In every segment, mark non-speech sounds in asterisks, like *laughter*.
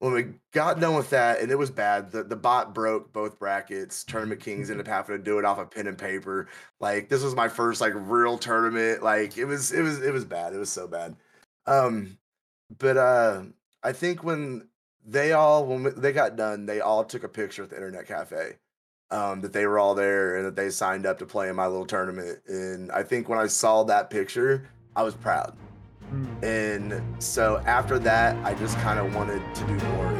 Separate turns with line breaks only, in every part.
when we got done with that, and it was bad. The the bot broke both brackets. Tournament *laughs* Kings ended up having to do it off of pen and paper. Like this was my first like real tournament. Like it was it was it was bad. It was so bad. Um, but uh, I think when they all when they got done, they all took a picture at the internet cafe. Um, that they were all there and that they signed up to play in my little tournament. And I think when I saw that picture, I was proud. And so after that, I just kind of wanted to do more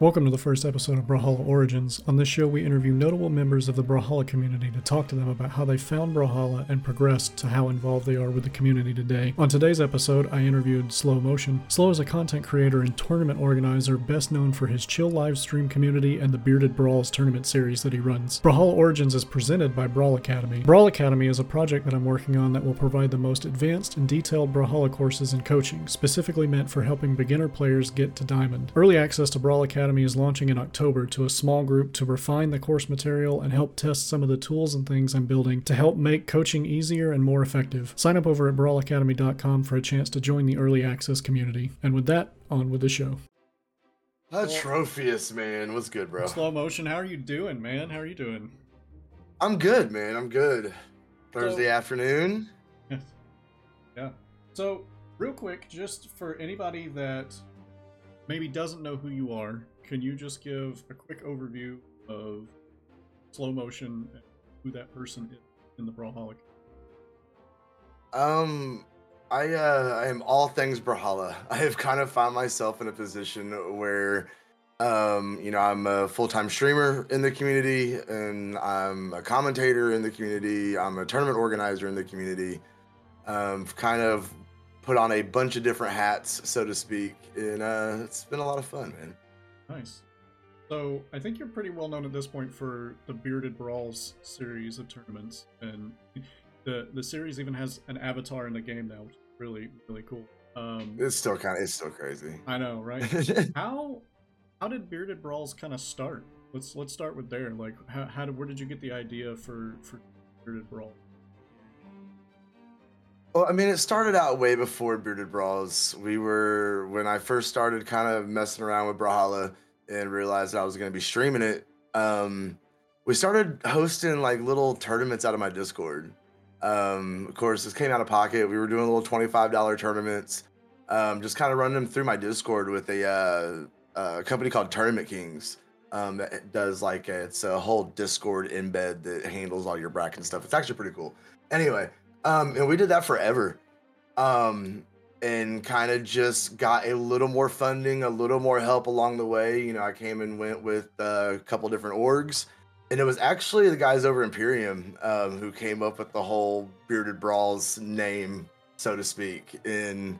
Welcome to the first episode of Brawlhalla Origins. On this show, we interview notable members of the Brawlhalla community to talk to them about how they found Brawlhalla and progressed to how involved they are with the community today. On today's episode, I interviewed Slow Motion. Slow is a content creator and tournament organizer best known for his chill live stream community and the Bearded Brawls tournament series that he runs. Brawlhalla Origins is presented by Brawl Academy. Brawl Academy is a project that I'm working on that will provide the most advanced and detailed Brawlhalla courses and coaching, specifically meant for helping beginner players get to Diamond. Early access to Brawl Academy Academy is launching in October to a small group to refine the course material and help test some of the tools and things I'm building to help make coaching easier and more effective. Sign up over at brawlacademy.com for a chance to join the early access community. And with that, on with the show.
Atrophius, man. What's good, bro?
Slow motion. How are you doing, man? How are you doing?
I'm good, man. I'm good. Thursday so, afternoon.
yeah. So, real quick, just for anybody that maybe doesn't know who you are, can you just give a quick overview of slow motion and who that person is in the Brawlhalla?
Um, I uh, I am all things Brawlhalla. *laughs* I have kind of found myself in a position where, um, you know, I'm a full time streamer in the community, and I'm a commentator in the community. I'm a tournament organizer in the community. Um, kind of put on a bunch of different hats, so to speak, and uh, it's been a lot of fun, man.
Nice. So I think you're pretty well known at this point for the Bearded Brawls series of tournaments, and the the series even has an avatar in the game now, which is really really cool.
Um, it's still kind of it's still crazy.
I know, right? *laughs* how how did Bearded Brawls kind of start? Let's let's start with there. Like, how, how did where did you get the idea for for Bearded Brawls?
Well, I mean, it started out way before Bearded Brawls. We were when I first started kind of messing around with Brawlhalla and realized I was going to be streaming it. Um, we started hosting like little tournaments out of my Discord. Um, of course, this came out of pocket. We were doing little twenty-five dollar tournaments. Um, just kind of running them through my Discord with a, uh, company called Tournament Kings. Um, that does like a, it's a whole Discord embed that handles all your bracket stuff. It's actually pretty cool. Anyway, um, and we did that forever. Um, and kind of just got a little more funding, a little more help along the way. You know, I came and went with a couple different orgs, and it was actually the guys over Imperium um, who came up with the whole Bearded Brawls name, so to speak. And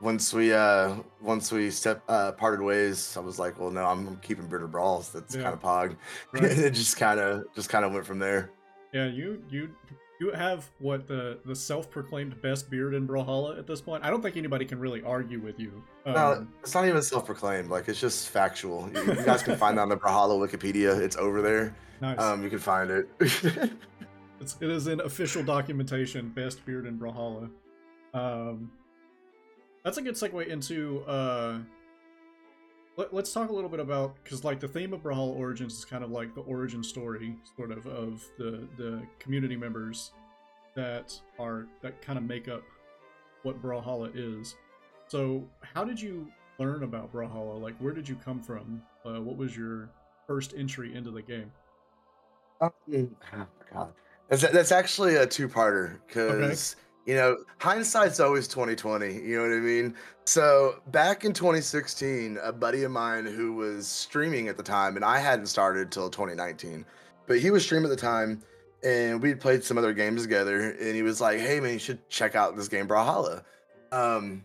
once we uh once we step uh parted ways, I was like, well, no, I'm keeping Bearded Brawls. That's yeah. kind of pog. *laughs* Right. it just kind of just kind of went from there.
Yeah, you you you have what the the self-proclaimed best beard in Brawlhalla at this point. I don't think anybody can really argue with you.
Um, no, it's not even self-proclaimed. Like it's just factual. You, you guys can find that on the Brawlhalla Wikipedia. It's over there. Nice. Um, you can find it. *laughs*
it's, it is in official documentation. Best beard in Brawlhalla. Um, that's a good segue into uh let, us talk a little bit about because like the theme of Brawlhalla Origins is kind of like the origin story, sort of of the the community members that are that kind of make up what Brawlhalla is. So, how did you learn about Brawlhalla? Like, where did you come from? Uh, what was your first entry into the game?
Um, oh God, that's, that's actually a two-parter because. You know, hindsight's always 2020. You know what I mean? So back in 2016, a buddy of mine who was streaming at the time, and I hadn't started till 2019, but he was streaming at the time, and we'd played some other games together, and he was like, "Hey man, you should check out this game Brawlhalla." Um,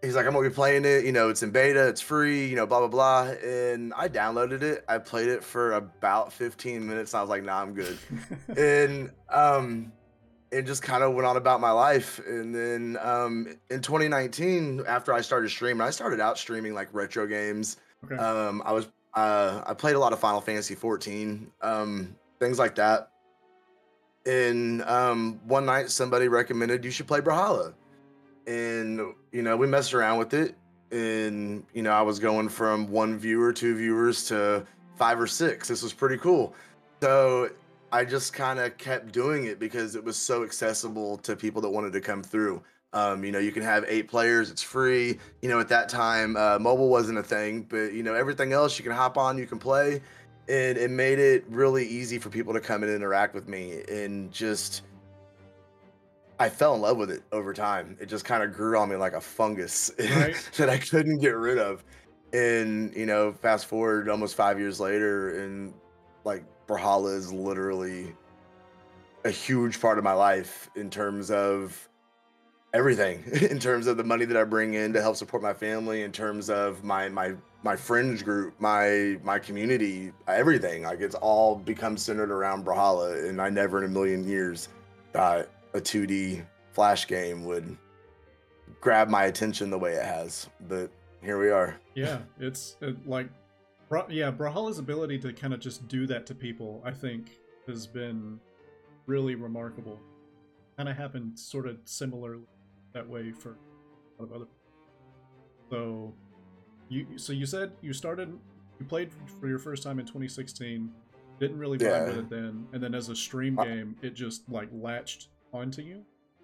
he's like, "I'm gonna be playing it. You know, it's in beta, it's free. You know, blah blah blah." And I downloaded it. I played it for about 15 minutes. And I was like, "Nah, I'm good." *laughs* and um and just kind of went on about my life. And then um, in 2019, after I started streaming, I started out streaming like retro games.
Okay.
Um, I was uh, I played a lot of Final Fantasy 14, um, things like that. And um, one night, somebody recommended you should play Brawlhalla, and you know we messed around with it, and you know I was going from one viewer, two viewers to five or six. This was pretty cool. So I just kind of kept doing it because it was so accessible to people that wanted to come through. Um, you know, you can have eight players, it's free. You know, at that time, uh, mobile wasn't a thing, but you know, everything else you can hop on, you can play. And it made it really easy for people to come and interact with me. And just, I fell in love with it over time. It just kind of grew on me like a fungus *laughs*
Right.
that I couldn't get rid of. And, you know, fast forward almost five years later, and like Brawlhalla is literally a huge part of my life in terms of everything *laughs* in terms of the money that I bring in to help support my family in terms of my my my fringe group my my community everything. Like it's all become centered around Brawlhalla and I never in a million years thought a 2D flash game would grab my attention the way it has but here we are.
Yeah, it's uh, like, Bra- yeah, Brawlhalla's ability to kind of just do that to people, I think, has been really remarkable. Kind of happened sort of similarly that way for a lot of other. So, you so you said you started, you played for your first time in 2016, didn't really vibe with it then, and then as a stream
Uh,
game, it just like latched onto you.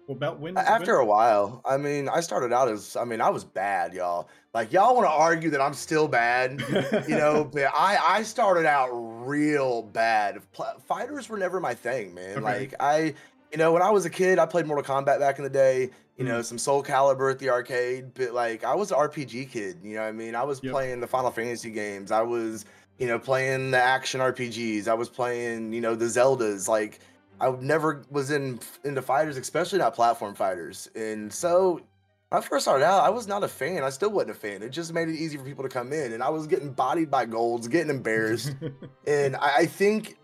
Well, about when
After
when-
a while, I mean, I started out as, I mean, I was bad, y'all. Like, y'all want to argue that I'm still bad, you know? *laughs* But I, I started out real bad. Pl- Fighters were never my thing, man.
Okay.
Like, I, you know, when I was a kid, I played Mortal Kombat back in the day. You
Mm.
know, some Soulcalibur at the arcade. But like, I was an RPG kid. You know what I mean? I was
Yep.
playing the Final Fantasy games. I was, you know, playing the action RPGs. I was playing, you know, the Zeldas. Like, I never was in into fighters, especially not platform fighters. And so when I first started out, I was not a fan. I still wasn't a fan. It just made it easy for people to come in, and I was getting bodied by golds, getting embarrassed. *laughs* and I, I think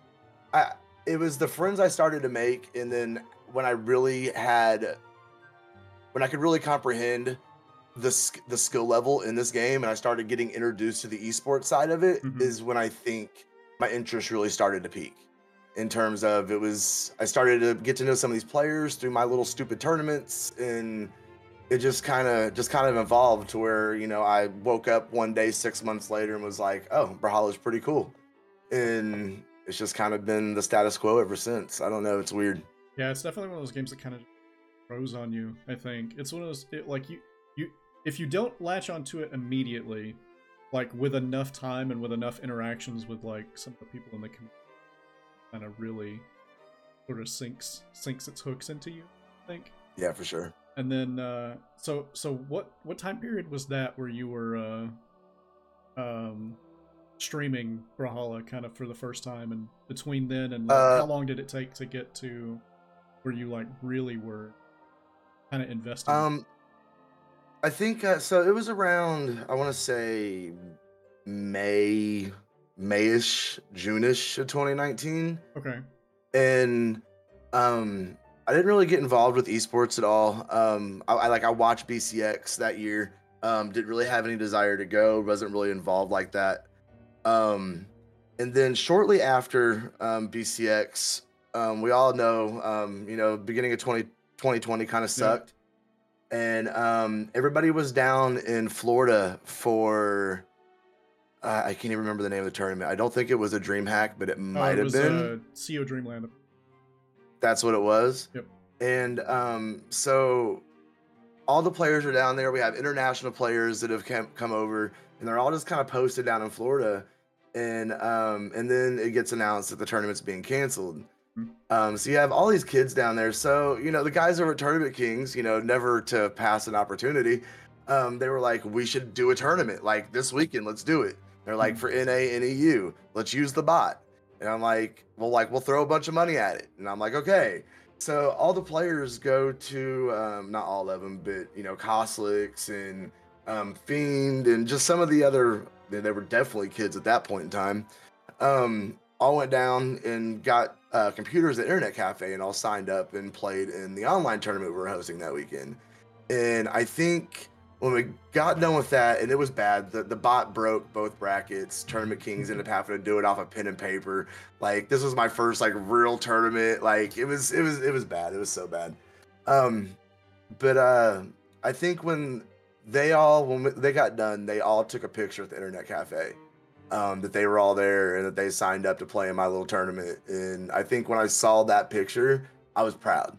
I it was the friends I started to make, and then when I really had when I could really comprehend the the skill level in this game, and I started getting introduced to the esports side of it, is
Mhm.
when I think my interest really started to peak. In terms of it was, I started to get to know some of these players through my little stupid tournaments, and it just kind of just kind of evolved to where you know I woke up one day six months later and was like, oh, Brawlhalla is pretty cool, and it's just kind of been the status quo ever since. I don't know, it's weird.
Yeah, it's definitely one of those games that kind of grows on you. I think it's one of those it, like you you if you don't latch onto it immediately, like with enough time and with enough interactions with like some of the people in the community, kind of really sort of sinks sinks its hooks into you. I think.
Yeah, for sure.
And then uh so so what what time period was that where you were uh um streaming Brawlhalla kind of for the first time and between then and like,
Uh,
how long did it take to get to where you like really were kind of invested?
Um, I think uh, so. It was around I want to say May, Mayish, Juneish of 2019,
okay.
and um, I didn't really get involved with esports at all. Um, I, I like I watched BCX that year. Um, didn't really have any desire to go. wasn't really involved like that. Um, and then shortly after um, BCX, um, we all know, um, you know, beginning of 20, 2020 kind of sucked. And um, everybody was down in Florida for, uh, I can't even remember the name of the tournament. I don't think it was a DreamHack, but it might
it
have been.
uh, CEO Dreamland.
That's what it was.
Yep.
And um, so all the players are down there. We have international players that have come, come over, and they're all just kind of posted down in Florida. And um, and then it gets announced that the tournament's being canceled.
Mhm.
Um, so you have all these kids down there. So you know the guys over at Tournament Kings, you know, never to pass an opportunity. Um, they were like, we should do a tournament like this weekend. Let's do it. They're like for NA NEU, let's use the bot. And I'm like, well, like we'll throw a bunch of money at it. And I'm like, okay. So all the players go to um, not all of them, but you know, Koslix and um, Fiend and just some of the other. They they were definitely kids at that point in time. Um, all went down and got uh, computers at Internet Cafe and all signed up and played in the online tournament we were hosting that weekend. And I think when we got done with that, and it was bad, the, the bot broke both brackets. Tournament Kings ended up having to do it off of pen and paper. Like this was my first like real tournament. Like it was it was it was bad. It was so bad. Um, but uh, I think when they all when they got done, they all took a picture at the Internet Cafe. Um, that they were all there and that they signed up to play in my little tournament. And I think when I saw that picture, I was proud.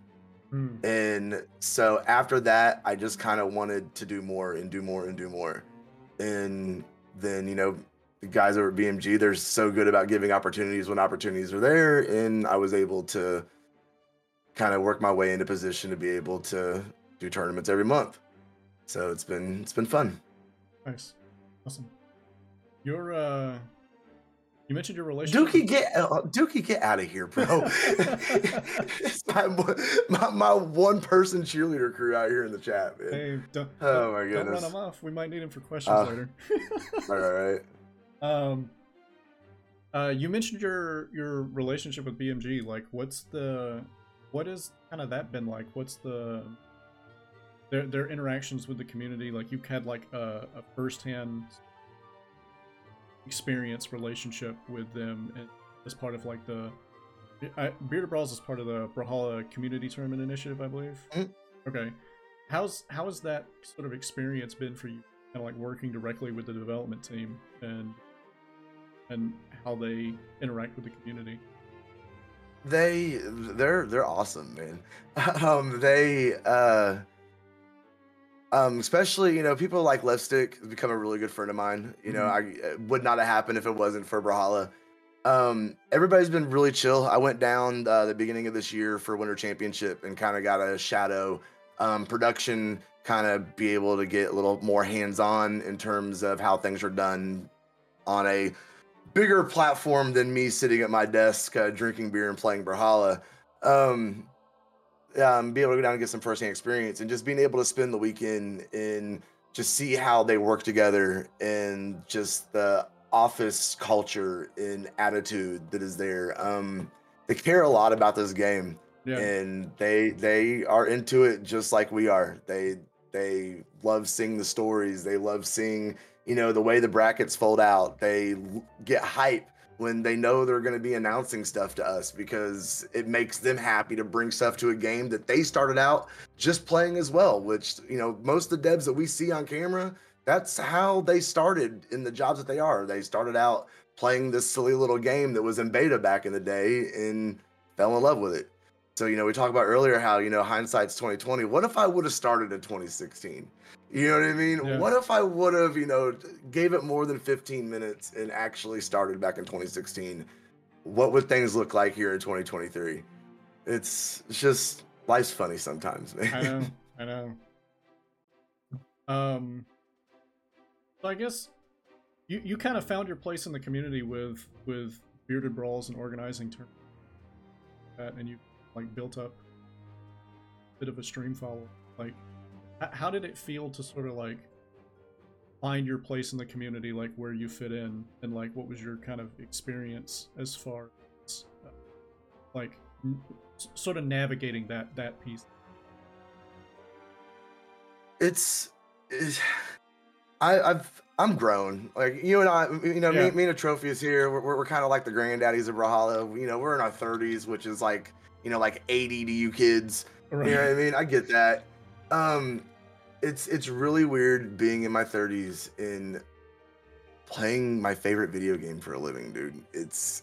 Mm.
And so after that, I just kind of wanted to do more and do more and do more. And then, you know, the guys over at BMG, they're so good about giving opportunities when opportunities are there. And I was able to kind of work my way into position to be able to do tournaments every month. So it's been it's been fun.
Nice, awesome. Your uh, you mentioned your relationship.
Dookie, get uh, Dookie, get out of here, bro. it's *laughs* *laughs* my, my my one person cheerleader crew out here in the chat, man.
Hey, don't,
Oh my
Don't run him off. We might need him for questions
Uh,
later. *laughs*
All right, all right.
Um, uh, you mentioned your your relationship with BMG. Like, what's the what has kind of that been like? What's the their their interactions with the community? Like, you've had like a, a firsthand experience relationship with them as part of like the I, Bearded Brawls is part of the Brawlhalla Community Tournament Initiative, I believe.
Mhm.
Okay, how's how has that sort of experience been for you? Kind of like working directly with the development team and and how they interact with the community.
they they're they're awesome man *laughs* um they uh um especially you know people like lipstick has become a really good friend of mine you know i it would not have happened if it wasn't for Brawlhalla. um everybody's been really chill i went down uh, the beginning of this year for winter championship and kind of got a shadow um production kind of be able to get a little more hands-on in terms of how things are done on a bigger platform than me sitting at my desk uh, drinking beer and playing Brawlhalla. Um, um, be able to go down and get some firsthand experience and just being able to spend the weekend and just see how they work together and just the office culture and attitude that is there. Um, they care a lot about this game
Yeah,
and they they are into it just like we are. They they love seeing the stories. They love seeing you know the way the brackets fold out. They get hype when they know they're going to be announcing stuff to us because it makes them happy to bring stuff to a game that they started out just playing as well. Which you know most of the devs that we see on camera, that's how they started in the jobs that they are. They started out playing this silly little game that was in beta back in the day and fell in love with it. So, you know, we talked about earlier how, you know, hindsight's 2020. What if I would have started in 2016? You know what I mean?
Yeah.
What if I would have, you know, gave it more than 15 minutes and actually started back in 2016? What would things look like here in 2023? It's, it's just life's funny sometimes, man.
I know, I know. Um, so I guess you you kind of found your place in the community with with bearded brawls and organizing tournaments, that, and you like built up a bit of a stream follow. Like, how did it feel to sort of like find your place in the community, like where you fit in, and like what was your kind of experience as far as uh, like n- sort of navigating that that piece?
it's, it's I, I've I'm grown. Like you and I, you know,
Yeah.
me, me and Atrophius here, we're, we're, we're kind of like the granddaddies of Brawlhalla. You know, we're in our 30s, which is like, you know, like 80 to you kids.
Right.
You know what I mean? I get that. Um, it's it's really weird being in my 30s and playing my favorite video game for a living, dude. It's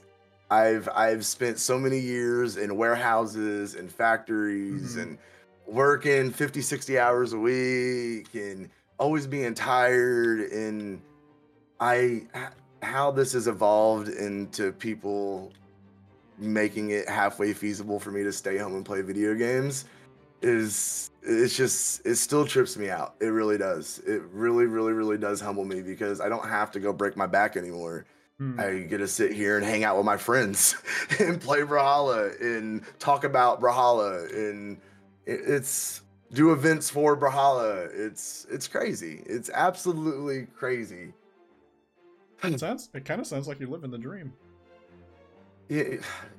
I've I've spent so many years in warehouses and factories
Mhm.
and working 50 60 hours a week and always being tired and I how this has evolved into people making it halfway feasible for me to stay home and play video games is it's just it still trips me out it really does it really really really does humble me because i don't have to go break my back anymore
Hmm.
i get to sit here and hang out with my friends *laughs* and play brawlhalla and talk about brawlhalla and it's do events for brawlhalla it's it's crazy it's absolutely crazy
It sounds. It kind of sounds like you're living the dream.
Yeah,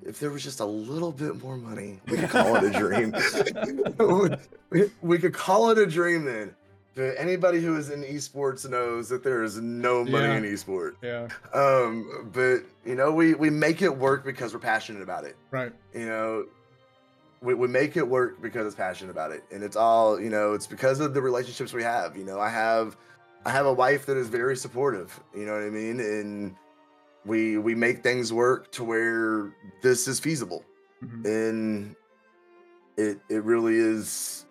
if there was just a little bit more money, we could call it a dream. we, *laughs* we could call it a dream then. But anybody who is in esports knows that there is no money
Yeah.
in esports.
Yeah.
Um, but you know, we we make it work because we're passionate about it.
Right.
You know, we, we make it work because it's passionate about it, and it's all you know. It's because of the relationships we have. You know, I have I have a wife that is very supportive. You know what I mean, and we we make things work to where this is feasible,
Mhm.
and it it really is.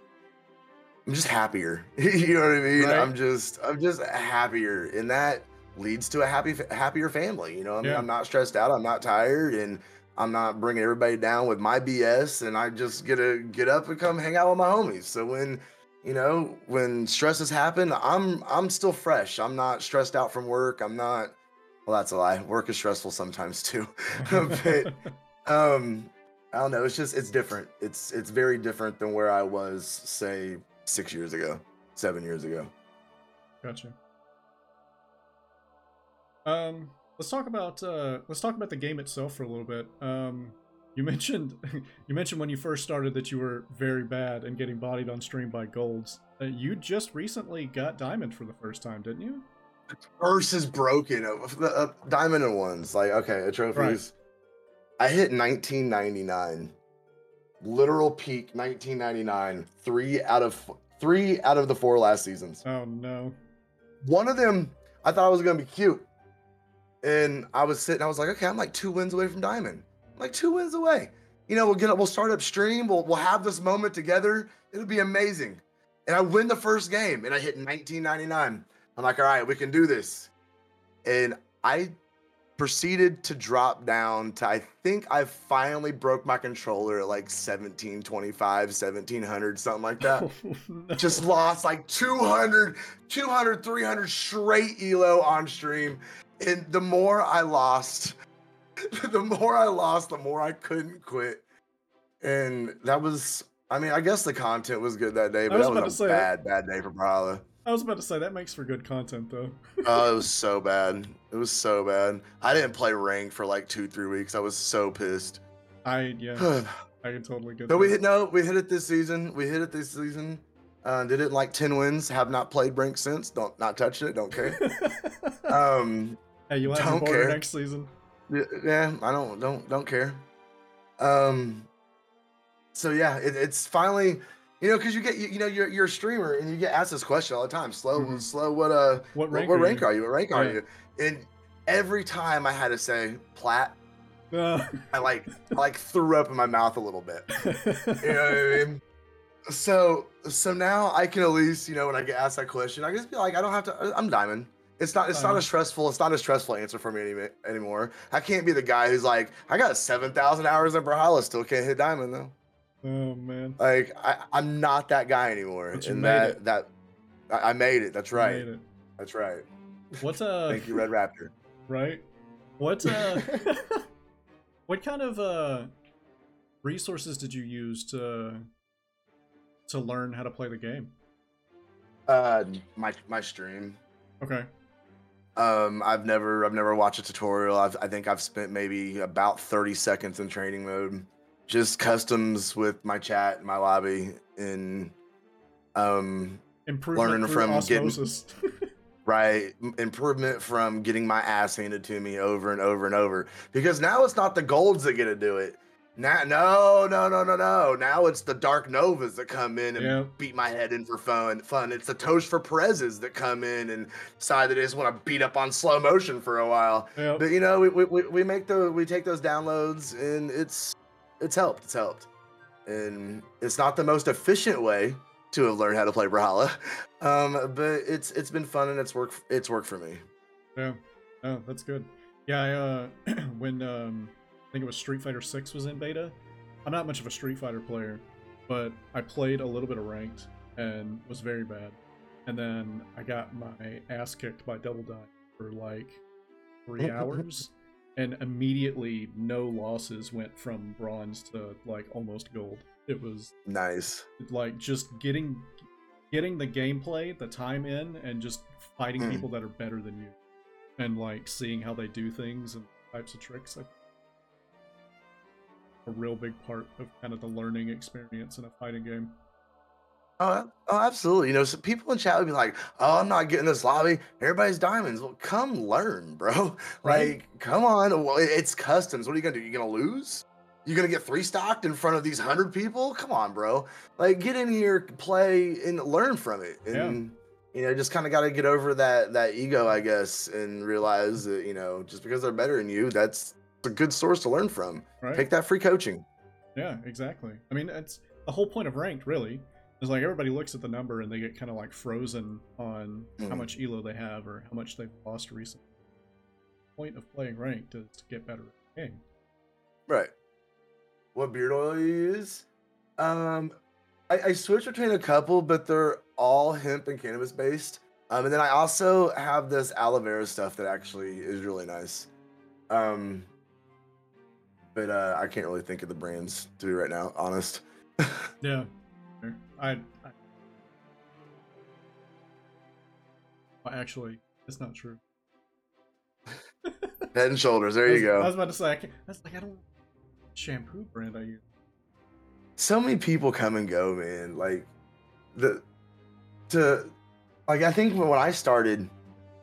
I'm just happier. *laughs* you know what I mean?
Right.
I'm just I'm just happier, and that leads to a happy happier family. You know, I mean,
Yeah.
I'm not stressed out. I'm not tired, and I'm not bringing everybody down with my BS. And I just get to get up and come hang out with my homies. So when you know when stresses happen, I'm I'm still fresh. I'm not stressed out from work. I'm not. Well, that's a lie. Work is stressful sometimes too. *laughs* but *laughs* um, I don't know. It's just it's different. It's it's very different than where I was, say, six years ago, seven years ago.
Gotcha. Um, let's talk about uh, let's talk about the game itself for a little bit. Um, you *laughs* mentioned you mentioned when you first started that you were very bad and getting bodied on stream by golds. Uh, you just recently got diamond for the first time, didn't you?
Purse is broken. The uh, diamond and ones, like okay, Atrophius. I hit 1999, literal peak 1999. Three out of three out of the four last seasons.
Oh no.
One of them, I thought I was gonna be cute, and I was sitting. I was like, okay, I'm like two wins away from diamond. I'm like two wins away. You know, we'll get up. We'll start upstream. We'll we'll have this moment together. It'll be amazing. And I win the first game, and I hit 1999. I'm like, all right, we can do this. And I proceeded to drop down to I think I finally broke my controller at like 1725, 1700, something like that
No. *laughs*
just lost like 200 200 300 straight elo on stream and the more i lost *laughs* the more i lost the more i couldn't quit and that was i mean i guess the content was good that day but
was
that was a
say-
bad bad day for Brawler.
I was about to say that makes for good content though. *laughs*
oh it was so bad it was so bad i didn't play rank for like two three weeks i was so pissed
I *sighs* yeah, I can totally get.
we
that.
hit no we hit it this season we hit it this season uh, did it like 10 wins have not played rank since don't not touched it don't care *laughs* um
hey, you
don't care.
next season.
yeah i don't don't don't care um so yeah it, it's finally you know because you get you, you know you're, you're a streamer and you get asked this question all the time slow
Mhm.
slow what uh
What
what,
rank?
what
are
rank
you?
are you what rank are you and every time i had to say plat
Uh,
i like I like threw up in my mouth a little bit you know what I mean? *laughs* So so now I can at least, you know, when I get asked that question, I can just be like, I don't have to I'm diamond. It's not it's not
Uh-huh.
a stressful, it's not a stressful answer for me any, anymore. I can't be the guy who's like, I got seven thousand hours in Brawlhalla, still can't hit diamond though.
Oh man.
Like I, I'm not that guy anymore.
But you
and
made
that
it.
that I, I made it. That's right.
made it.
That's right.
What's *laughs* uh
Thank you, Red Raptor.
right? What uh *laughs* *laughs* what kind of uh resources did you use to to learn how to play the game?
Uh my my stream.
Okay.
Um, I've never, I've never watched a tutorial. I've, I think I've spent maybe about 30 seconds in training mode, just customs with my chat, and my lobby, and um,
Improvement
Learning from getting- *laughs* right improvement from getting my ass handed to me over and over and over. Because now it's not the golds that get to do it. Now, no, no, no, no, no. Now it's the Dark Novas that come in and
Yeah.
beat my head in for fun. Fun. It's the Toast for Perez's that come in and decide that they just want to beat up on slow motion for a while.
Yep.
But you know, we, we- we make the we take those downloads and it's it's helped. It's helped. And it's not the most efficient way to have learned how to play Brawlhalla. *laughs* Um, but it's it's been fun and it's worked it's worked for me.
Yeah. Oh, that's good. Yeah, I, uh, *clears throat* when um, I think it was Street Fighter Six was in beta. I'm not much of a Street Fighter player, but I played a little bit of ranked and was very bad. And then I got my ass kicked by Double Die for like three *laughs* hours, and immediately no losses went from bronze to like almost gold. It was
Nice.
like just getting getting the gameplay, the time in, and just fighting
Hmm.
people that are better than you, and like seeing how they do things and types of tricks. A real big part of kind of the learning experience in a fighting game.
Oh, oh, absolutely. You know, so people in chat would be like, "Oh, I'm not getting this lobby. Everybody's diamonds." Well, come learn, bro. *laughs*
Right?
Like, come on. Well, it's customs. What are you gonna do? You gonna lose? You're gonna get three stocked in front of these hundred people? Come on, bro. Like, get in here, play, and learn from it.
Yeah.
You know, just kind of got to get over that that ego, I guess, and realize that you know, just because they're better than you, that's a good source to learn from.
Right?
Take that free coaching.
Yeah, exactly. I mean, it's the whole point of ranked, really. Is like everybody looks at the number and they get kind of like frozen on how
Mhm.
much elo they have or how much they've lost recently. The point of playing ranked is to get better at the game.
Right. What beard oil you use? Um, I, I switch between a couple, but they're all hemp and cannabis based. Um, and then I also have this aloe vera stuff that actually is really nice. Um, but uh, I can't really think of the brands to be right now. Honest. *laughs*
Yeah. I, I well, actually, it's not true. *laughs*
Head and shoulders. There
was,
you go.
I was about to say, I can't, that's like I don't shampoo brand I use.
so many people come and go, man. Like the to like I think when I started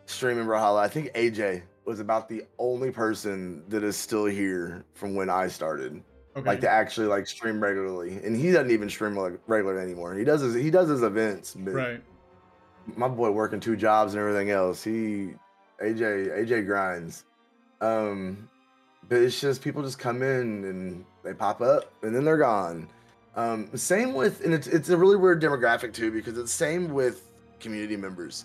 streaming Brawlhalla, I think AJ was about the only person that is still here from when I started.
Okay.
Like to actually like stream regularly. And he doesn't even stream like regular anymore. He does his he does his events,
right.
my boy working two jobs and everything else. He AJ AJ grinds. Um but it's just people just come in and they pop up and then they're gone. Um same with and it's it's a really weird demographic too because it's same with community members.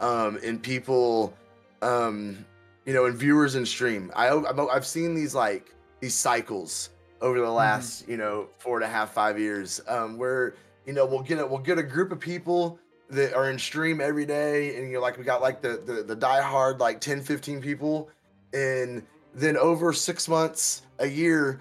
Um and people um you know and viewers in stream. I I've seen these like these cycles over the last, you know, four and a half, five years, um, where you know we'll get a we'll get a group of people that are in stream every day and you're like we got like the the, the die hard like 10 15 people and then over six months a year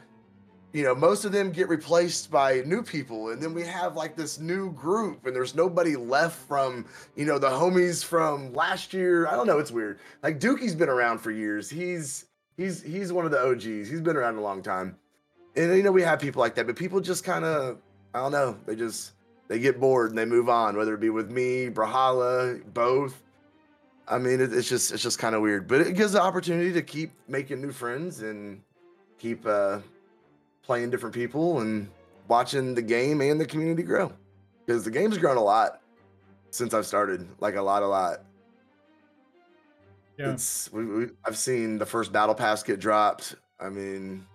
you know most of them get replaced by new people and then we have like this new group and there's nobody left from you know the homies from last year. I don't know it's weird. Like dookie's been around for years. He's he's he's one of the og's he's been around a long time and you know we have people like that but people just kind of i don't know they just they get bored and they move on, whether it be with me, Brawlhalla, both. I mean, it, it's just it's just kind of weird, but it gives the opportunity to keep making new friends and keep uh, playing different people and watching the game and the community grow because the game's grown a lot since I've started, like a lot, a lot.
Yeah.
It's we, we I've seen the first battle pass get dropped. I mean,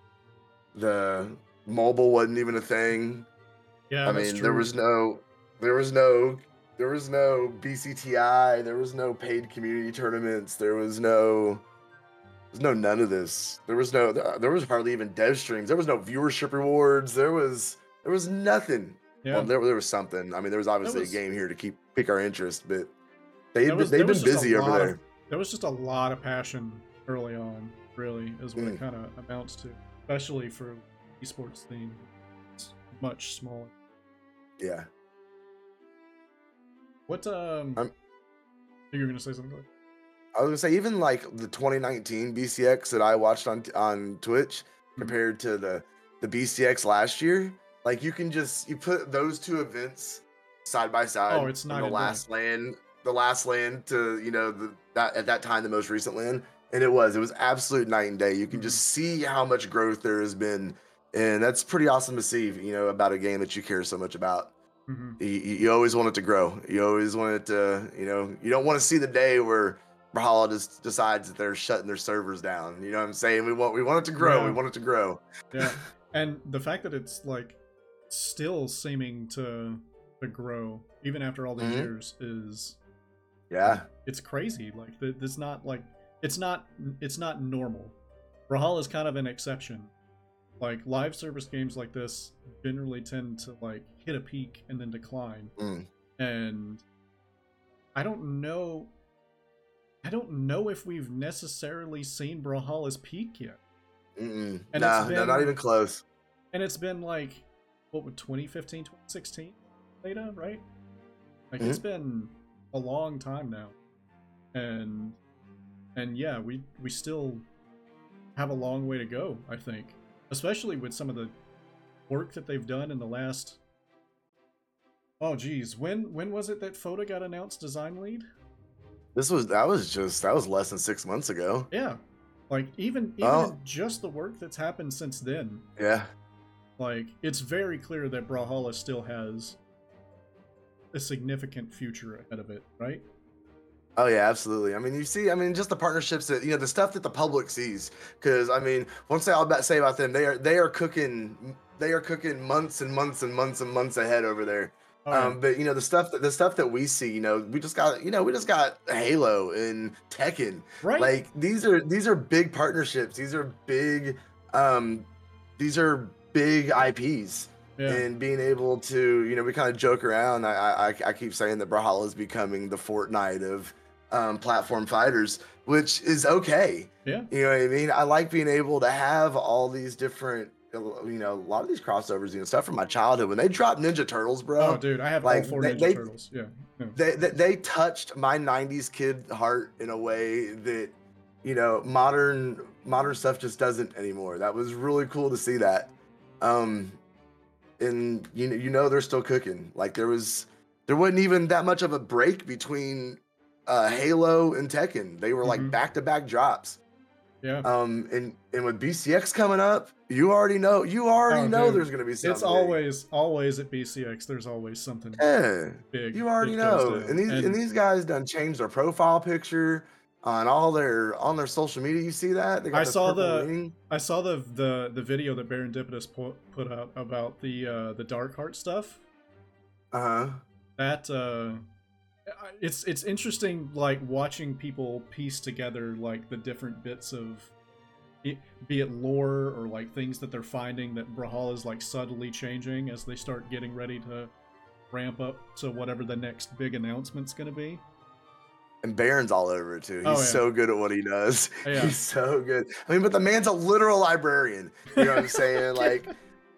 the mobile wasn't even a thing.
Yeah.
I mean, there was no, there was no, there was no BCTI. There was no paid community tournaments. There was no, there's no none of this. There was no, there was hardly even dev streams. There was no viewership rewards. There was, there was nothing.
Yeah.
Well, there, there was something. I mean, there was obviously
was-
a game here to keep pick our interest, but
was-
they've been
was
busy over
lot of-
there.
there was just a lot of passion early on really is what it
Mm.
kind of amounts to especially for esports theme it's much smaller
Yeah.
what um
I'm-
you were gonna say something like
I was gonna say even like the 2019 BCX that I watched on on Twitch
Hmm.
compared to the the BCX last year, like you can just you put those two events side by side.
Oh, it's not
the last LAN, the last LAN to you know the that at that time the most recent LAN, and it was it was absolute night and day. You can
Mhm.
just see how much growth there has been, and that's pretty awesome to see. You know about a game that you care so much about
Mhm.
you, you always want it to grow. You always want it to, you know, you don't want to see the day where Brawlhalla just decides that they're shutting their servers down. You know what I'm saying? We want we want it to grow. We want it to grow.
yeah and the fact that it's like still seeming to to grow even after all these
Mhm.
years is
Yeah.
it's crazy like it's not like it's not it's not normal Brawlhalla is kind of an exception like live service games like this generally tend to like hit a peak and then decline
Mm.
and i don't know i don't know if we've necessarily seen Brawlhalla's peak yet
Mm-mm.
And
nah,
it's
no, not even close.
and it's been like what would 2015 2016 beta right like
Mm-hmm.
it's been a long time now and and yeah we we still have a long way to go i think especially with some of the work that they've done in the last. Oh geez, when when was it that Foda got announced design lead?
This was that was just that was less than six months ago.
Yeah, like even even
Oh.
just the work that's happened since then,
Yeah,
like it's very clear that Brawlhalla still has a significant future ahead of it, right?
Oh yeah, absolutely. I mean, you see, I mean, just the partnerships that you know, the stuff that the public sees. Because I mean, one thing I'll about say about them, they are they are cooking, they are cooking months and months and months and months ahead over there.
Oh, yeah.
Um, but you know, the stuff that the stuff that we see, you know, we just got, you know, we just got Halo and Tekken.
right?
Like these are these are big partnerships. These are big, um, these are big IPs.
yeah.
and being able to, you know, we kind of joke around. I, I I keep saying that Brawlhalla is becoming the Fortnite of um, platform fighters, which is okay.
yeah.
You know what I mean? I like being able to have all these different, you know, a lot of these crossovers, you know, stuff from my childhood. When they dropped Ninja Turtles, bro,
Oh, dude, I have
like,
all four
they-
Ninja
they-
Turtles. Yeah. yeah.
they, they they touched my '90s kid heart in a way that, you know, modern modern stuff just doesn't anymore. That was really cool to see that. Um, and you know, you know, they're still cooking. Like there was, there wasn't even that much of a break between uh, Halo and Tekken. They were like back to back drops.
Yeah.
Um, and and with BCX coming up, you already know, you already
Oh,
know
dude.
there's gonna be something.
it's always always at BCX. There's always something
yeah.
big.
You already know. And these and, these guys done changed their profile picture on all their on their social media. You see that? They
I saw the-
ring.
I saw the the the video that Baron Dipidus put put out about the uh, the Dark Heart stuff.
Uh-huh.
That uh, it's it's interesting, like watching people piece together like the different bits of. It, be it lore or like things that they're finding that Brawlhalla is like subtly changing as they start getting ready to ramp up to whatever the next big announcement's going to be.
And Baron's all over it too. Oh, He's
Oh, yeah.
so good at what he does.
Yeah. *laughs*
He's so good. I mean, but the man's a literal librarian. You know what I'm saying? *laughs* Like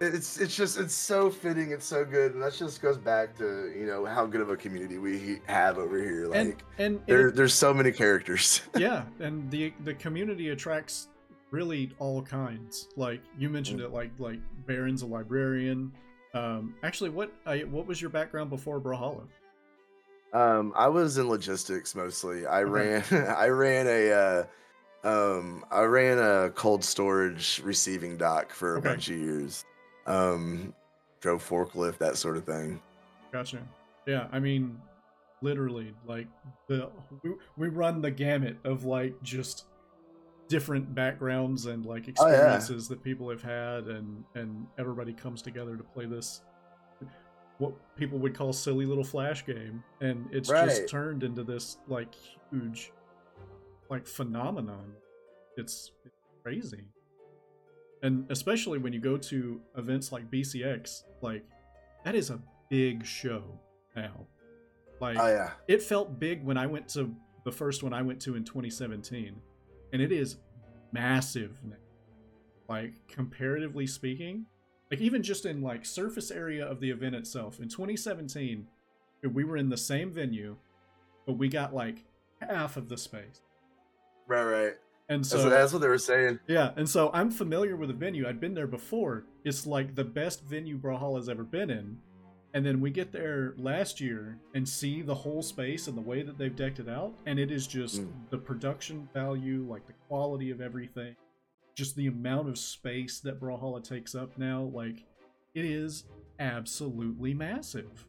it's it's just it's so fitting, it's so good. And that just goes back to, you know, how good of a community we have over here. Like
and and it-
there's so many characters. *laughs*
yeah and the the community attracts really all kinds like you mentioned
Mm.
it like like baron's a librarian um actually what I, what was your background before brawlhalla
Um, I was in logistics mostly. I
Okay.
ran *laughs* I ran a uh, um I ran a cold storage receiving dock for a
Okay.
bunch of years. Um drove forklift, that sort of thing.
gotcha yeah i mean literally like the we, we run the gamut of like just different backgrounds and like
Oh, yeah.
experiences that people have had and and everybody comes together to play this what people would call silly little flash game and it's
Right.
just turned into this like huge like phenomenon it's, it's crazy and especially when you go to events like bcx like that is a big show now like
Oh yeah.
it felt big when I went to the first one I went to in 2017, and it is massive now. Like comparatively speaking, like even just in like surface area of the event itself in 2017, we were in the same venue, but we got like half of the space,
Right, right.
And so
that's what they were saying.
yeah, and so I'm familiar with the venue. I'd been there before. It's like the best venue Brawlhalla's ever been in. And then we get there last year and see the whole space and the way that they've decked it out, and it is just
Mm.
the production value, like the quality of everything, just the amount of space that Brawlhalla takes up now, like it is absolutely massive.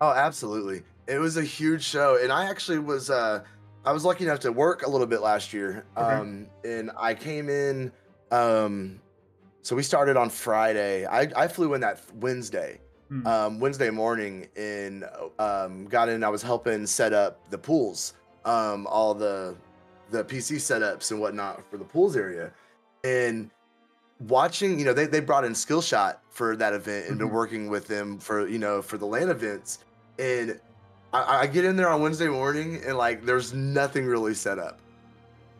Oh, absolutely. It was a huge show, and I actually was uh I was lucky enough to work a little bit last year.
Okay.
Um and I came in um so we started on Friday. I I flew in that Wednesday.
Hmm.
Um Wednesday morning and um got in I was helping set up the pools. Um all the the PC setups and whatnot for the pools area. And watching, you know, they, they brought in Skillshot for that event and been
Mhm.
working with them for, you know, for the LAN events. And I, I get in there on Wednesday morning and like there's nothing really set up.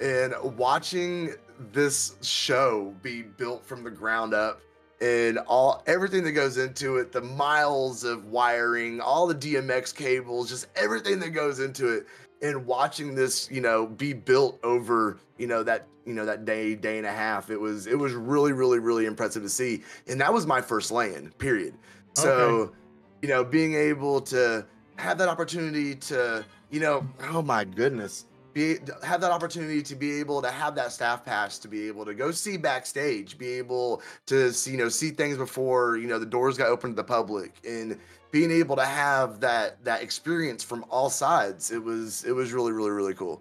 And watching this show be built from the ground up and all everything that goes into it, the miles of wiring, all the DMX cables, just everything that goes into it and watching this, you know, be built over, you know, that you know that day, day and a half. It was it was really, really, really impressive to see, and that was my first LAN. Period. So,
Okay.
you know, being able to have that opportunity to, you know, oh my goodness, be have that opportunity to be able to have that staff pass to be able to go see backstage, be able to see, you know, see things before, you know, the doors got opened to the public and being able to have that that experience from all sides. It was it was really, really, really cool.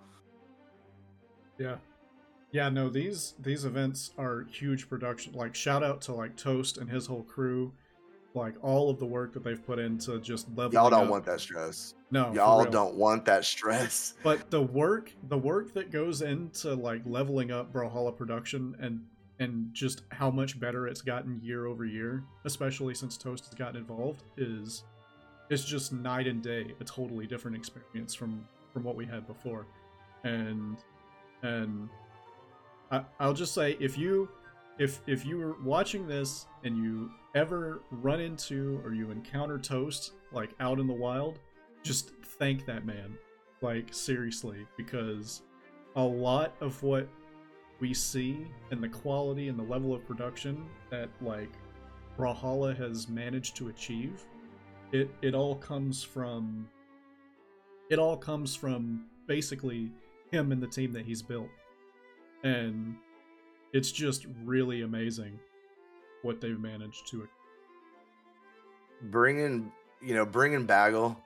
Yeah. Yeah, no, these these events are huge production. Like shout out to like Toast and his whole crew. Like all of the work that they've put into just leveling up.
Y'all don't
up.
want that stress.
no,
Y'all don't want that stress. *laughs*
But the work the work that goes into like leveling up Brawlhalla production and and just how much better it's gotten year over year, especially since Toast has gotten involved, is it's just night and day, a totally different experience from from what we had before. And and I, I'll just say if you if if you were watching this and you ever run into or you encounter Toast like out in the wild, just thank that man. Like seriously, because a lot of what we see and the quality and the level of production that like Brawlhalla has managed to achieve, it it all comes from it all comes from basically him and the team that he's built. And it's just really amazing what they've managed to
bring in you know bringing Bagel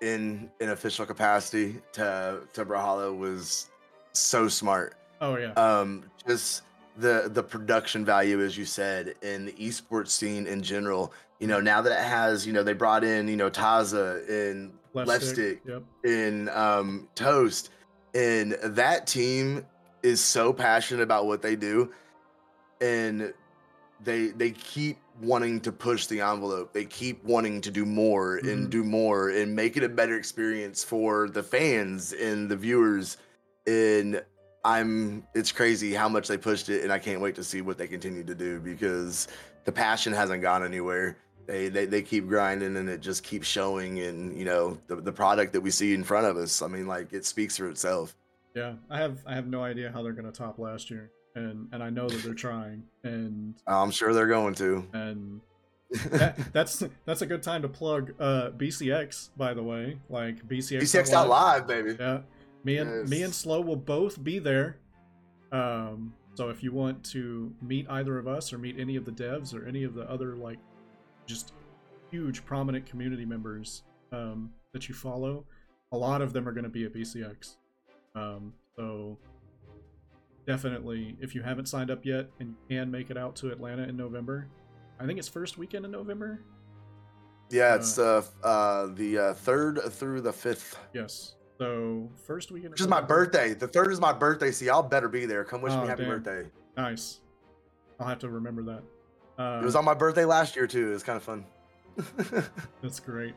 in in official capacity to to Brawlhalla was so smart.
Oh yeah.
Um, just the the production value, as you said, in the esports scene in general. You know, now that it has, you know, they brought in, you know, Taza and left stick.
Yep.
in um, Toast, and that team is so passionate about what they do, and they they keep wanting to push the envelope. They keep wanting to do more and mm-hmm. do more and make it a better experience for the fans and the viewers. And I'm it's crazy how much they pushed it, and I can't wait to see what they continue to do because the passion hasn't gone anywhere. They, they, they keep grinding and it just keeps showing and you know the, the product that we see in front of us i mean like it speaks for itself
Yeah. I have I have no idea how they're gonna top last year. And and I know that they're trying. And
i'm sure they're going to
and *laughs* that, that's that's a good time to plug uh BCX by the way. Like BCX
bcx out live baby
Yeah. Me and me and Slow will both be there. Um so if you want to meet either of us or meet any of the devs or any of the other like just huge prominent community members um that you follow, a lot of them are going to be at BCX. Um so definitely if you haven't signed up yet and you can make it out to Atlanta in November. I think it's first weekend in November.
yeah it's uh uh the uh third through the fifth
Yes. So first weekend.
which is my birthday the third is my birthday See, I'll better be there come wish
Oh,
me happy
damn.
birthday
Nice. I'll have to remember that. Uh,
it was on my birthday last year too It was kind of fun *laughs*
That's great.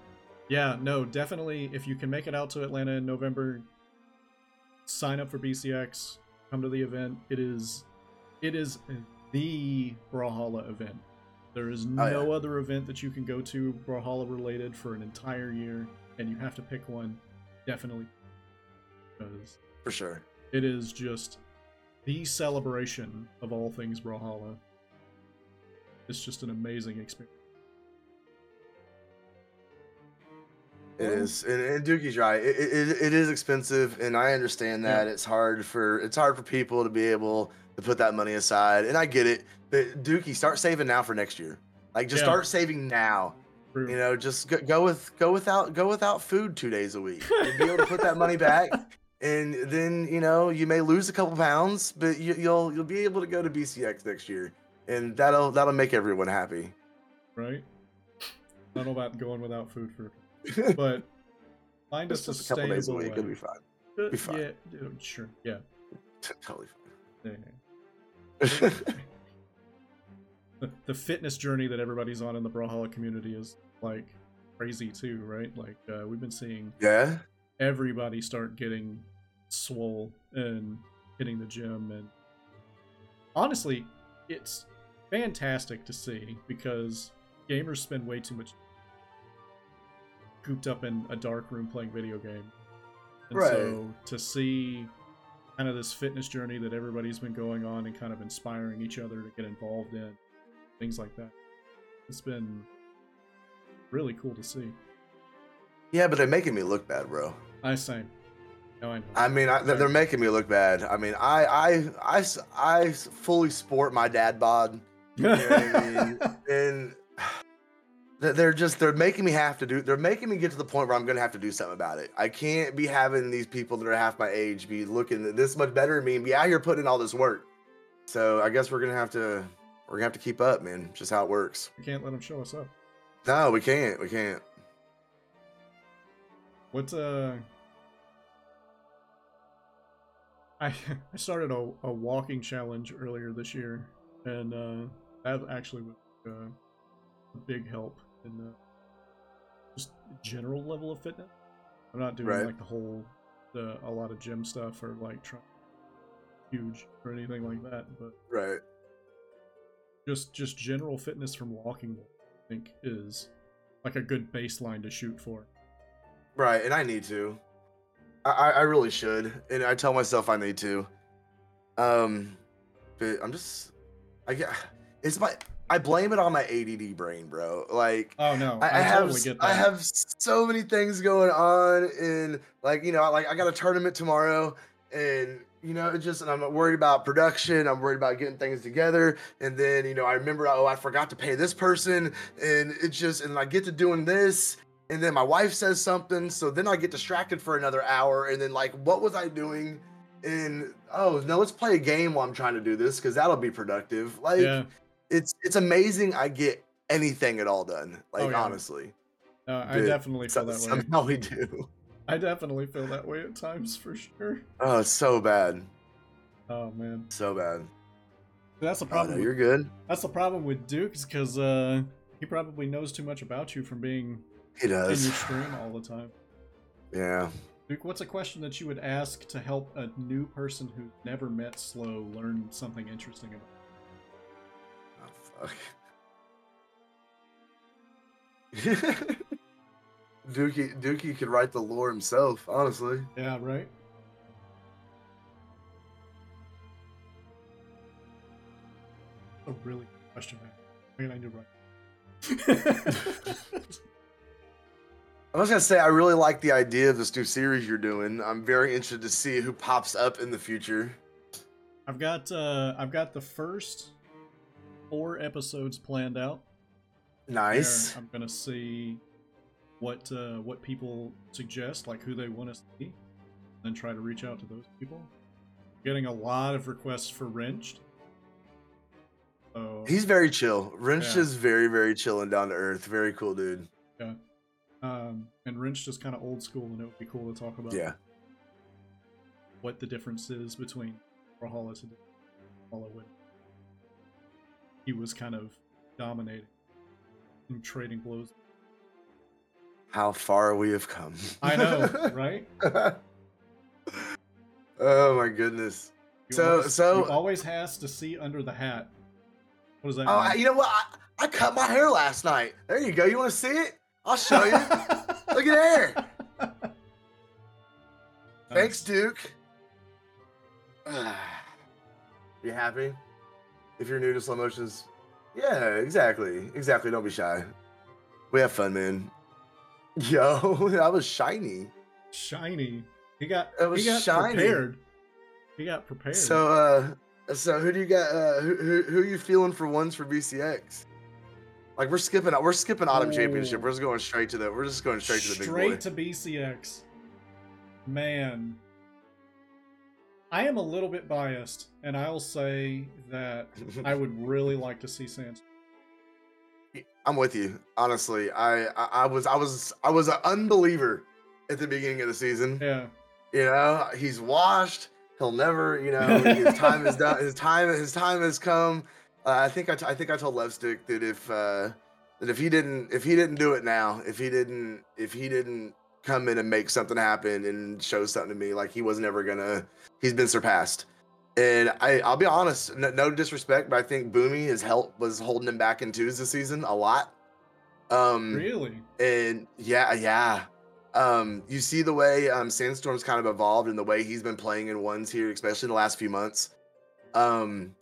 Yeah, no, definitely. If you can make it out to Atlanta in November, sign up for BCX. Come to the event. It is, it is the Brawlhalla event. There is
Oh,
no
yeah.
other event that you can go to Brawlhalla related for an entire year, and you have to pick one. Definitely, because
for sure
it is just the celebration of all things Brawlhalla. It's just an amazing experience.
It is, and, and Dookie's right. It, it, it is expensive, and I understand
Yeah.
that it's hard for it's hard for people to be able to put that money aside, and I get it. But Dookie, start saving now for next year. Like, just
Yeah.
start saving now.
True.
You know, just go, go with go without go without food two days a week. *laughs* You'll be able to put that money back, and then you know you may lose a couple pounds, but you, you'll you'll be able to go to BCX next year, and that'll that'll make everyone happy.
right? Don't know about going without food for, *laughs* but find a
just a couple days a
sustainable
week, it'll be fine.
Uh,
be fine.
Yeah, yeah, sure. Yeah. *laughs*
totally fine.
yeah. *laughs* The, the fitness journey that everybody's on in the Brawlhalla community is like crazy too, right? Like uh, we've been seeing
yeah.
everybody start getting swole and hitting the gym and honestly it's fantastic to see because gamers spend way too much cooped up in a dark room playing video game And
Right.
so to see kind of this fitness journey that everybody's been going on and kind of inspiring each other to get involved in things like that. It's been really cool to see.
Yeah, but they're making me look bad, bro.
I say, no, I know.
I mean, I, they're making me look bad. I mean, I, I, I, I fully sport my dad bod, you know I mean? *laughs* and they're just they're making me have to do. They're making me get to the point where I'm gonna have to do something about it. I can't be having these people that are half my age be looking this much better than me and be out here putting in all this work. So I guess we're gonna have to we're gonna have to keep up, man. It's just how it works.
we can't let them show us up.
No, we can't. We can't.
What's uh I *laughs* I started a, a walking challenge earlier this year and uh that actually was uh, a big help in the just general level of fitness. I'm not doing
Right.
like the whole the a lot of gym stuff or like trying huge or anything like that, but
Right.
just just general fitness from walking I think is like a good baseline to shoot for.
Right, and I need to. I, I I really should, and I tell myself I need to. Um, but I'm just, I get, it's my, I blame it on my ADD brain, bro. Like,
Oh no,
I,
I,
I have,
totally.
I have so many things going on, and like, you know, like I got a tournament tomorrow, and you know, it just, and I'm worried about production. I'm worried about getting things together, and then you know, I remember, oh, I forgot to pay this person, and it just, and I get to doing this, and then my wife says something, so then I get distracted for another hour, and then like, what was I doing? And oh no, let's play a game while I'm trying to do this because that'll be productive. Like,
yeah.
It's it's amazing I get anything at all done. Like
Oh, yeah.
honestly,
Uh, I
Dude,
definitely feel that way.
somehow we do.
I definitely feel that way at times for sure.
Oh, so bad,
Oh man,
so bad.
that's the
Oh,
problem.
no, you're good.
that's the problem with Duke, is because uh, he probably knows too much about you from being
He does.
in your *sighs* stream all the time.
Yeah.
Duke, what's a question that you would ask to help a new person who never met Slow learn something interesting about? *laughs*
Dookie Dookie could write the lore himself, honestly.
Yeah, right. A really good question, man. I mean, I knew right. *laughs*
I was gonna say I really like the idea of this new series you're doing. I'm very interested to see who pops up in the future.
I've got uh I've got the first four episodes planned out.
Nice.
I'm gonna see what uh, what people suggest, like who they want to see, then try to reach out to those people. Getting a lot of requests for Wrenched. So
He's very chill. Wrench
Yeah.
is very, very chill and down to earth. Very cool dude. Yeah.
um, and Wrenched is kind of old school, and it would be cool to talk about
Yeah.
what the difference is between Brawlhalla and Brawlhalla he was kind of dominating and trading blows.
How far we have come.
I know, *laughs* right?
oh my goodness.
You
So-
always,
so-
always has to see under the hat. What does that
Oh,
mean?
you know what? I, I cut my hair last night. There you go. You want to see it? I'll show you. *laughs* Look at there. Thanks, Duke. *sighs* you happy? If you're new to slow motions, yeah, exactly, exactly. Don't be shy. We have fun, man. *laughs* Yo, that was shiny.
Shiny. He got.
It was
he got
shiny.
prepared. He got prepared.
So, uh, so who do you got? Uh, who, who who are you feeling for ones for BCX? Like we're skipping, we're skipping autumn championship. We're just going straight to the, we're just going straight to the big boy.
Straight to BCX. Man. I am a little bit biased, and I'll say that *laughs* I would really like to see Sans.
I'm with you. Honestly, I, I I was I was I was an unbeliever at the beginning of the season.
Yeah.
You know, he's washed. He'll never. You know, his time is done. His time his time has come. Uh, I think I, t- I think I told Levstick that if uh, that if he didn't if he didn't do it now, if he didn't if he didn't come in and make something happen and show something to me, like he was never gonna. He's been surpassed. And I, I'll be honest, no, no disrespect, but I think Boomy his help was holding him back in twos this season a lot. Um,
Really?
and yeah, yeah, Um, you see the way um, Sandstorm's kind of evolved and the way he's been playing in ones here, especially in the last few months. Um,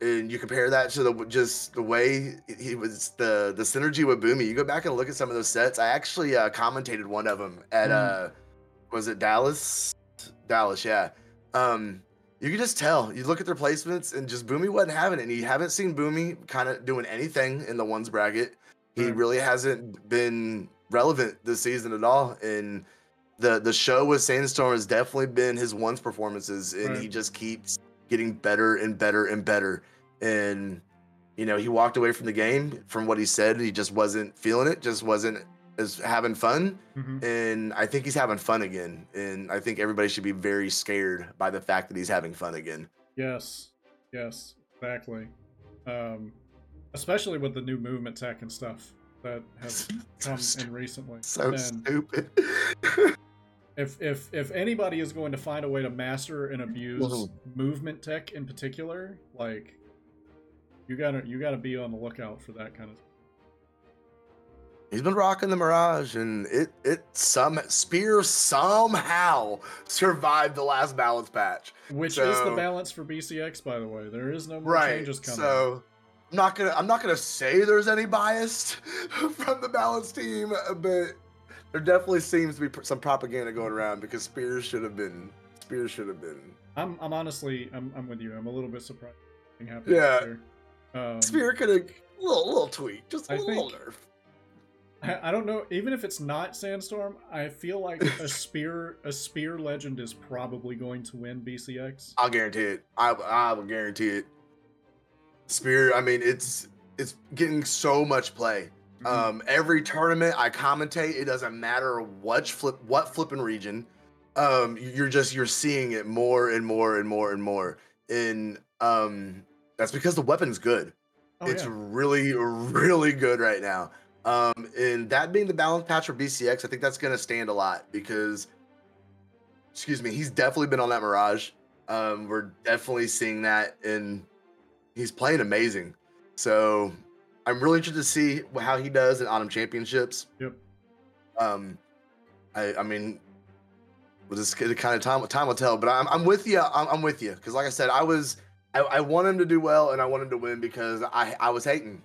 and you compare that to the just the way he was the the synergy with Boomy. You go back and look at some of those sets. I actually uh, commentated one of them at
Mm.
uh, was it Dallas? Dallas, yeah. Um, you can just tell. You look at their placements, and just Boomy wasn't having it. And you haven't seen Boomy kind of doing anything in the ones bracket. He
Right.
really hasn't been relevant this season at all. And the the show with Sandstorm has definitely been his ones performances, and he just keeps getting better and better and better. And you know, he walked away from the game from what he said. He just wasn't feeling it. Just wasn't as having fun
hmm
and I think he's having fun again. And I think everybody should be very scared by the fact that he's having fun again.
Yes, yes, exactly. Um, especially with the new movement tech and stuff that has *laughs*
So
come
stu-
in recently.
So
and
stupid. *laughs*
if if if anybody is going to find a way to master and abuse
Mhm.
movement tech in particular, like you gotta you gotta be on the lookout for that kind of.
he's been rocking the Mirage, and it it some Spear somehow survived the last balance patch.
Which is the balance for BCX, by the way. There is no more
Right.
changes coming.
So I'm not gonna I'm not gonna say there's any bias *laughs* from the balance team, but there definitely seems to be some propaganda going around because Spears should have been Spears should have been
I'm I'm honestly I'm I'm with you. I'm a little bit surprised.
Yeah.
Um,
Spear could have little little tweak, just a
I
little
think-
nerf.
I, I don't know. Even if it's not Sandstorm, I feel like a *laughs* spear a spear legend is probably going to win BCX.
I'll guarantee it. I I will guarantee it. Spear, I mean, it's it's getting so much play.
Mhm.
Um, every tournament I commentate, it doesn't matter what flip what flipping region. Um, you're just you're seeing it more and more and more and more. And um, that's because the weapon's good.
oh,
it's
yeah.
really really good right now. Um, and that being the balance patch for BCX, I think that's gonna stand a lot because, excuse me, he's definitely been on that Mirage. Um, we're definitely seeing that, and he's playing amazing. So I'm really interested to see how he does in Autumn Championships.
Yep.
Um, I I mean, this kind of time time will tell. But I'm I'm with you. I'm, I'm with you because, like I said, I was I, I want him to do well and I want him to win because I I was hating.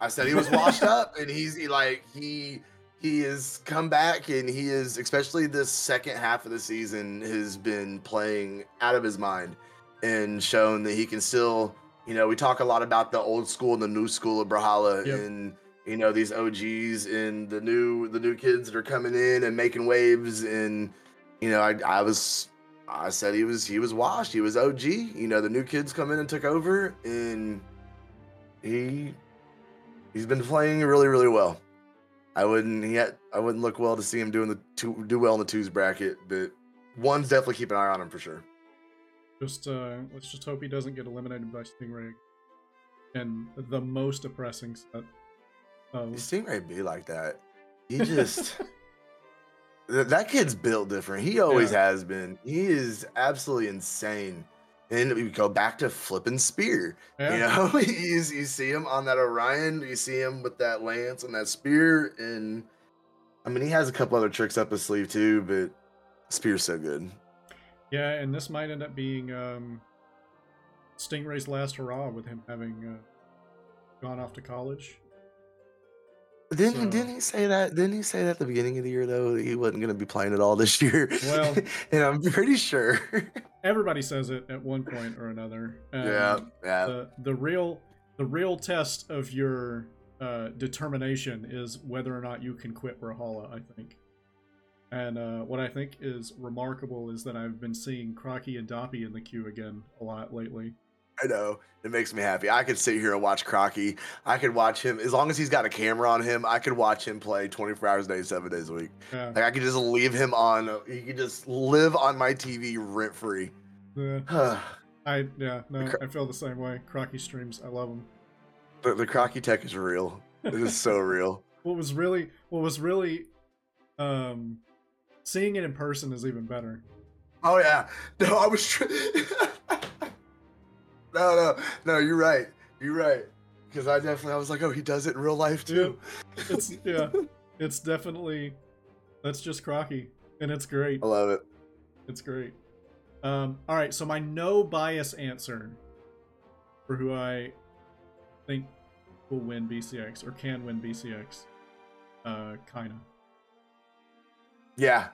I said he was washed *laughs* up and he's he, like he he has come back and he is especially this second half of the season has been playing out of his mind and shown that he can still you know we talk a lot about the old school and the new school of Brawlhalla
Yep.
and you know these OGs and the new the new kids that are coming in and making waves and you know I I was I said he was he was washed he was OG you know the new kids come in and took over and he he's been playing really really well. I wouldn't he had, I wouldn't look well to see him doing the two do well in the twos bracket, but one's definitely keep an eye on him for sure.
Just uh, let's just hope he doesn't get eliminated by Stingray. And the most depressing set of
Stingray be like that. He *laughs* just that kid's built different. He always
Yeah.
has been. He is absolutely insane. And we go back to flipping spear.
yeah,
You know, *laughs* He's, you see him on that Orion, you see him with that lance and that spear, and I mean he has a couple other tricks up his sleeve too, but spear's so good.
Yeah, and this might end up being um, Stingray's last hurrah with him having uh, gone off to college.
Didn't
So-
didn't he say that? Didn't he say that at the beginning of the year though that he wasn't gonna be playing at all this year?
Well- *laughs*
and I'm pretty sure. *laughs*
Everybody says it at one point or another. Um,
yeah, yeah.
the the real the real test of your uh, determination is whether or not you can quit Brawlhalla. I think, and uh, what I think is remarkable is that I've been seeing Crocky and Doppy in the queue again a lot lately.
I know. It makes me happy. I could sit here and watch Crocky. I could watch him as long as he's got a camera on him. I could watch him play 24 hours a day, seven days a week.
Yeah,
Like I could just leave him on. He could just live on my TV rent free.
the,
the, *sighs*
I yeah no
Cro-
I feel the same way. Crocky streams, I love him. them.
the Crocky tech is real. It is so *laughs* real.
What was really what was really um seeing it in person is even better.
Oh yeah. No, I was. Tr- *laughs* no, no, no. You're right. You're right. Because I definitely, I was like, oh, he does it in real life too.
It's yeah, it's definitely That's just Crocky, and it's great.
I love it.
It's great. Um, all right, so my no bias answer for who I think will win BCX or can win BCX, uh, kinda.
Yeah.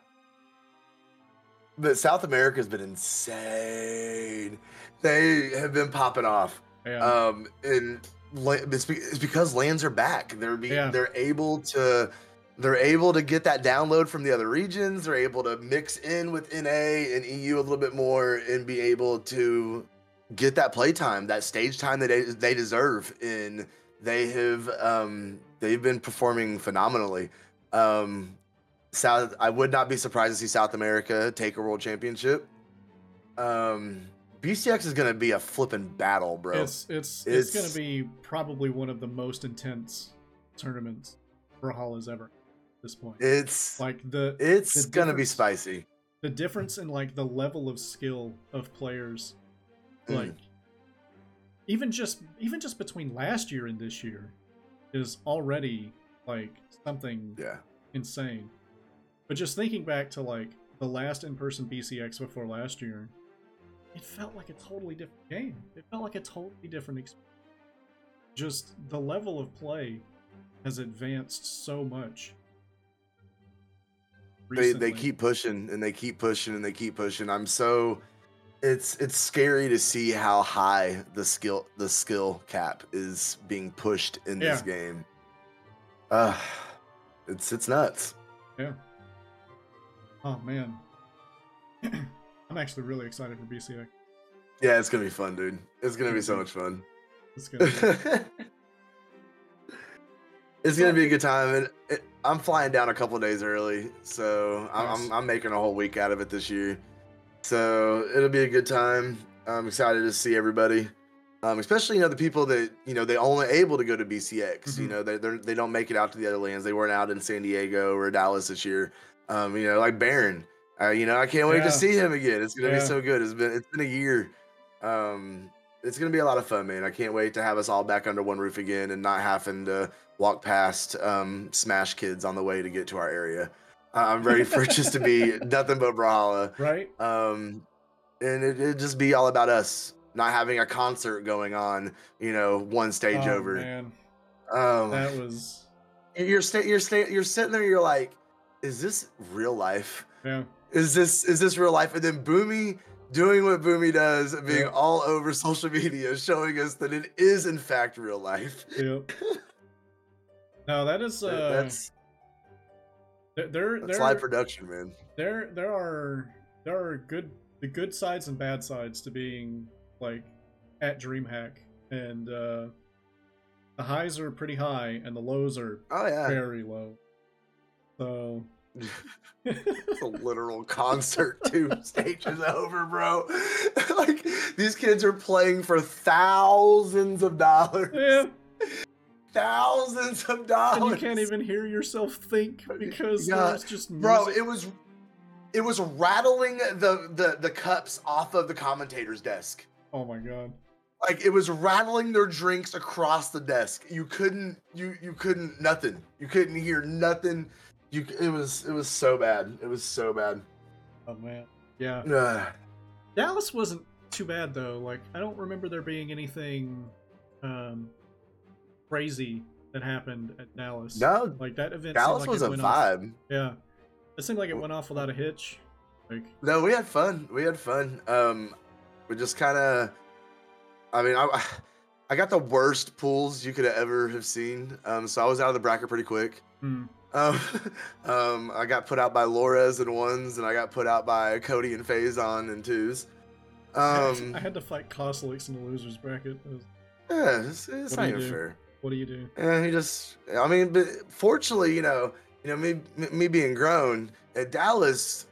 But South America has been insane. They have been popping off.
Yeah,
Um, and it's, it's because LANs are back. They're be-
Yeah.
they're able to they're able to get that download from the other regions. They're able to mix in with NA and EU a little bit more and be able to get that play time, that stage time that they, they deserve. And they have um, they've been performing phenomenally. Um, South, I would not be surprised to see South America take a world championship. Um, BCX is going to be a flipping battle, bro.
it's it's it's,
it's-
gonna be probably one of the most intense tournaments Brawlhalla's ever at this point.
It's
like the
it's
the
gonna be spicy.
the difference in like the level of skill of players
Mm.
like even just even just between last year and this year is already like something
Yeah,
insane but just thinking back to like the last in-person bcx before last year it felt like a totally different game it felt like a totally different experience just the level of play has advanced so much
they they keep pushing and they keep pushing and they keep pushing. I'm so it's it's scary to see how high the skill the skill cap is being pushed in this game. Uh it's it's nuts.
Oh man *clears throat* i'm actually really excited for bcx
Yeah, it's gonna be fun, dude. It's gonna be so
Mhm.
much fun.
it's gonna be *laughs*
it's gonna be a good time, and it, I'm flying down a couple days early, so I'm,
Nice.
I'm I'm making a whole week out of it this year. So it'll be a good time. I'm excited to see everybody, um, especially you know the people that you know they only able to go to BCX. You
Mhm.
know they they don't make it out to the other LANs. They weren't out in San Diego or Dallas this year. Um, you know like Baron. Uh, you know I can't wait
Yeah.
to see him again. It's gonna
Yeah.
be so good. It's been it's been a year. Um, it's gonna be a lot of fun, man. I can't wait to have us all back under one roof again and not having to walk past um, Smash kids on the way to get to our area. I- I'm ready for it just to be *laughs* nothing but Brawlhalla.
right
Um, and it, it just be all about us not having a concert going on, you know, one stage
oh,
over.
man
Um,
that was
you're sta- you're sta- you're sitting there, you're like, is this real life?
yeah
Is this is this real life? And then Boomy doing what Boomy does, being
Yeah.
all over social media, showing us that it is in fact real life.
Yep. *laughs* no, that is uh
that's
there there
that's
there,
live production, man.
there there are there are good the good sides and bad sides to being like at DreamHack and uh the highs are pretty high and the lows are
Oh yeah,
very low. So
it's a literal concert. Two *laughs* stages over, bro. *laughs* like these kids are playing for thousands of dollars.
yeah,
Thousands of dollars.
and you can't even hear yourself think *laughs* because
Yeah,
there's just
bro it was it was rattling the, the the cups off of the commentator's desk
oh my god.
like it was rattling their drinks across the desk you couldn't you you couldn't nothing you couldn't hear nothing you it was it was so bad it was so bad
Oh man. *sighs* Yeah. Dallas wasn't too bad though. Like I don't remember there being anything um crazy that happened at Dallas.
no
Like that event.
dallas
like
was a
went off-
vibe
Yeah. It seemed like it went off without a hitch. Like
no we had fun we had fun um we just kind of i mean i *sighs* i got the worst pools you could ever have seen um so i was out of the bracket pretty quick
hmm.
Um, *laughs* um, I got put out by Lores in ones, and I got put out by Cody and Phazon in twos. *laughs* Um,
I had to fight Costelix in the losers bracket. It was-
yeah, it's, it's not even
do?
fair.
what do you do?
Yeah, he just, I mean, but fortunately, you know, you know, me, me- me being grown at Dallas,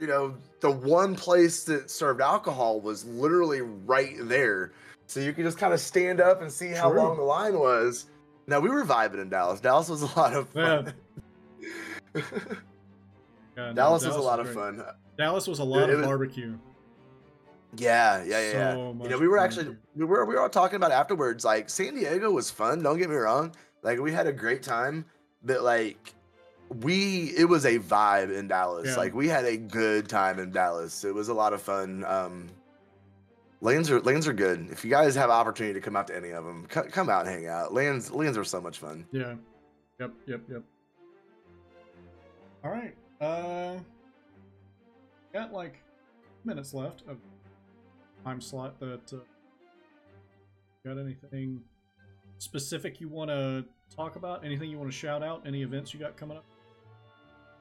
you know, the one place that served alcohol was literally right there, so you could just kind of stand up and see how
True.
long the line was. Now we were vibing in Dallas. Dallas was a lot of fun. *laughs*
Yeah, no,
Dallas was a lot of fun.
Dallas was a lot
it
of
was-
barbecue.
Yeah, yeah, yeah. yeah.
So
you know, we were actually we were we were all talking about afterwards. Like San Diego was fun. Don't get me wrong. Like we had a great time, but like we it was a vibe in Dallas.
Yeah.
Like we had a good time in Dallas. It was a lot of fun. Um, LANs are LANs are good. If you guys have opportunity to come out to any of them, c- come out and hang out. LANs lanes are so much fun.
Yeah. Yep, yep, yep. All right. Uh got like minutes left of time slot that uh, got anything specific you want to talk about? Anything you want to shout out? Any events you got coming up?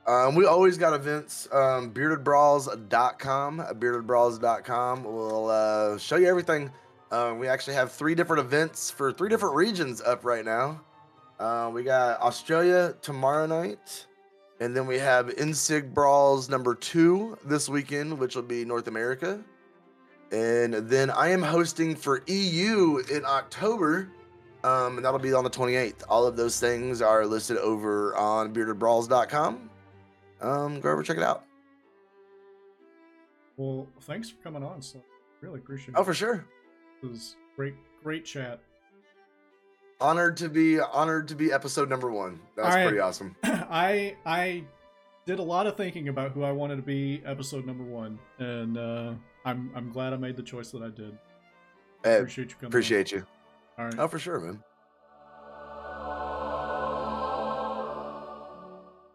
Um, we always got events. Um, beardedbrawls.com. Beardedbrawls.com will uh, show you everything. Um, we actually have three different events for three different regions up right now. Uh, we got Australia tomorrow night, and then we have NSIG Brawls number two this weekend, which will be North America. And then I am hosting for EU in October, um, and that'll be on the 28th. All of those things are listed over on beardedbrawls.com. Um, go over check it out.
Well, thanks for coming on. So really appreciate it.
Oh,
it.
for sure.
It was great, great chat.
Honored to be honored to be episode number one. That was pretty awesome. *clears throat*
I I did a lot of thinking about who I wanted to be episode number one, and uh, I'm I'm glad I made the choice that I did.
Hey,
Appreciate you coming. on.
appreciate you.
All right.
Oh, for sure, man.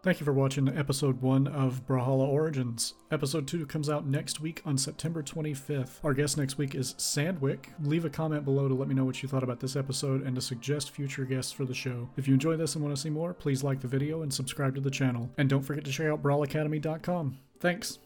Thank you for watching episode one of Brawlhalla Origins. Episode two comes out next week on September 25th. Our guest next week is Sandwick. Leave a comment below to let me know what you thought about this episode and to suggest future guests for the show. If you enjoy this and want to see more, please like the video and subscribe to the channel. And don't forget to check out brawlacademy.com. Thanks.